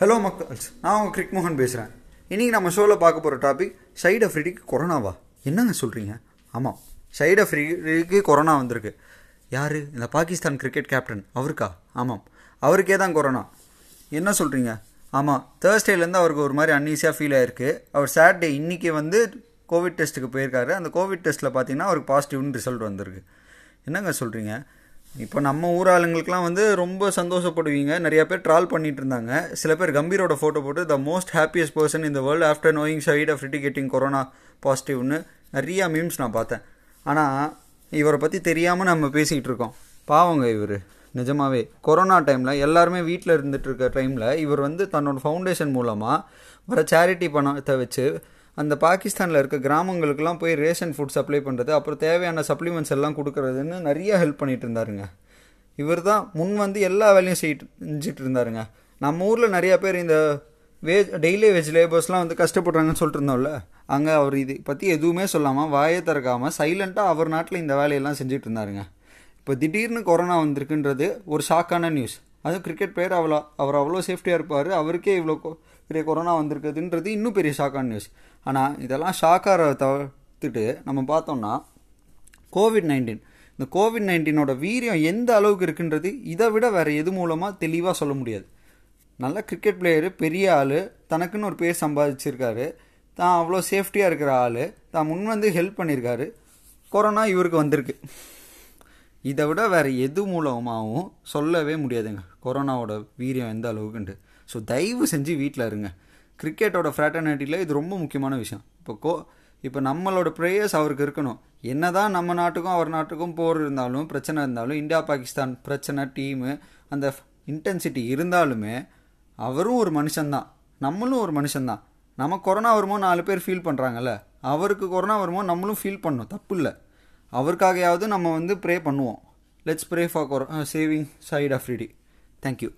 Hello மக்கள்ஸ். நான் உங்கள் கிரிக்மோகன் பேசுகிறேன் இன்றைக்கி நம்ம ஷோவில் பார்க்க போகிற டாபிக் சைடு அஃப்ரிடிக்கு கொரோனாவா என்னங்க சொல்கிறீங்க ஆமாம் சைடு அஃப்ரிடிக்கு கொரோனா வந்திருக்கு. யார்? இந்த பாகிஸ்தான் கிரிக்கெட் கேப்டன் அவருக்கா? ஆமாம். அவருக்கே தான் கொரோனா என்ன சொல்கிறீங்க ஆமாம் தேர்ஸ்டேலேருந்து அவருக்கு ஒரு மாதிரி அன்ஈஸியாக ஃபீல் ஆயிருக்கு. அவர் சாட்டர்டே இன்றைக்கி வந்து கோவிட் டெஸ்ட்டுக்கு போயிருக்காரு. அந்த கோவிட் டெஸ்ட்டில் பார்த்தீங்கன்னா அவருக்கு பாசிட்டிவ்னு ரிசல்ட் வந்திருக்கு. என்னங்க சொல்கிறீங்க இப்போ நம்ம ஊர் ஆளுங்களுக்குலாம் வந்து ரொம்ப சந்தோஷப்படுவீங்க. நிறைய பேர் ட்ரால் பண்ணிட்டு இருந்தாங்க சில பேர் கம்பீரோட ஃபோட்டோ போட்டு த மோஸ்ட் ஹாப்பியஸ்ட் பர்சன் இந்த world after knowing side of getting corona பாசிட்டிவ்னு நிறையா மீம்ஸ் நான் பார்த்தேன். ஆனால் இவரை பற்றி தெரியாமல் நம்ம பேசிக்கிட்டு இருக்கோம். பாவங்க இவர். நிஜமாவே. கொரோனா டைமில் எல்லாருமே வீட்டில் இருந்துகிட்டு இருக்க டைமில் இவர் வந்து தன்னோட ஃபவுண்டேஷன் மூலமாக வர சேரிட்டி பணத்தை வச்சு அந்த பாகிஸ்தானில் இருக்க கிராமங்களுக்கெல்லாம் போய் ரேஷன் ஃபுட் சப்ளை பண்ணுறது அப்புறம் தேவையான சப்ளிமெண்ட்ஸ் எல்லாம் கொடுக்கறதுன்னு நிறைய ஹெல்ப் பண்ணிட்டு இருந்தாருங்க. இவர் தான் முன் வந்து எல்லா வேலையும் செய்யிட்டு செஞ்சுட்டு இருந்தாருங்க. நம்ம ஊரில் நிறையா பேர் இந்த வேஜ் டெய்லி வேஜ் லேபர்ஸ்லாம் வந்து கஷ்டப்படுறாங்கன்னு சொல்லிட்டு இருந்தோம்ல. அங்கே அவர் இது பற்றி எதுவுமே சொல்லாமல் வாயை திறக்காமல் சைலண்ட்டாக அவர் நாட்டில் இந்த வேலையெல்லாம் செஞ்சுட்டு இருந்தாருங்க. இப்போ திடீர்னு கொரோனா வந்திருக்குன்றது ஒரு ஷாக்கான நியூஸ் அதுவும் கிரிக்கெட் பிளேயர் அவ்வளோ அவர் அவ்வளோ சேஃப்டியாக இருப்பார். அவருக்கே இவ்வளோ பெரிய கொரோனா வந்திருக்குதுன்றது இன்னும் பெரிய ஷாக்கான நியூஸ் ஆனால் இதெல்லாம் ஷாக்காரை தவிர்த்துட்டு நம்ம பார்த்தோம்னா கோவிட் நைன்டீன் இந்த கோவிட் நைன்டீனோட வீரியம் எந்த அளவுக்கு இருக்குன்றது இதை விட வேறு எது மூலமாக தெளிவாக சொல்ல முடியாது. நல்ல கிரிக்கெட் பிளேயரு பெரிய ஆள் தனக்குன்னு ஒரு பேர் சம்பாதிச்சிருக்காரு. தான் அவ்வளோ சேஃப்டியாக இருக்கிற ஆள். தான் முன் வந்து ஹெல்ப் பண்ணியிருக்காரு கொரோனா இவருக்கு வந்திருக்கு. இதை விட வேறு எது மூலமாகவும் சொல்லவே முடியாதுங்க. கொரோனாவோட வீரியம் எந்த அளவுக்குன்ட்டு ஸோ தயவு செஞ்சு வீட்டில் இருங்க. கிரிக்கெட்டோட ஃப்ராட்டர்னிட்டியில் இது ரொம்ப முக்கியமான விஷயம். இப்போ கோ இப்போ நம்மளோட ப்ரேயர்ஸ் அவருக்கு இருக்கணும். என்ன தான் நம்ம நாட்டுக்கும் அவர் நாட்டுக்கும் போர் இருந்தாலும் பிரச்சனை இருந்தாலும் இந்தியா பாகிஸ்தான் பிரச்சனை டீமு அந்த இன்டென்சிட்டி இருந்தாலுமே அவரும் ஒரு மனுஷன்தான். நம்மளும் ஒரு மனுஷன்தான். நம்ம கொரோனா வருமோ நாலு பேர் ஃபீல் பண்ணுறாங்கல்ல அவருக்கு கொரோனா வருமோ நம்மளும் ஃபீல் பண்ணணும். தப்பு இல்லை. அவருக்காகையாவது நம்ம வந்து ப்ரே பண்ணுவோம். Let's pray for saving side of ready thank you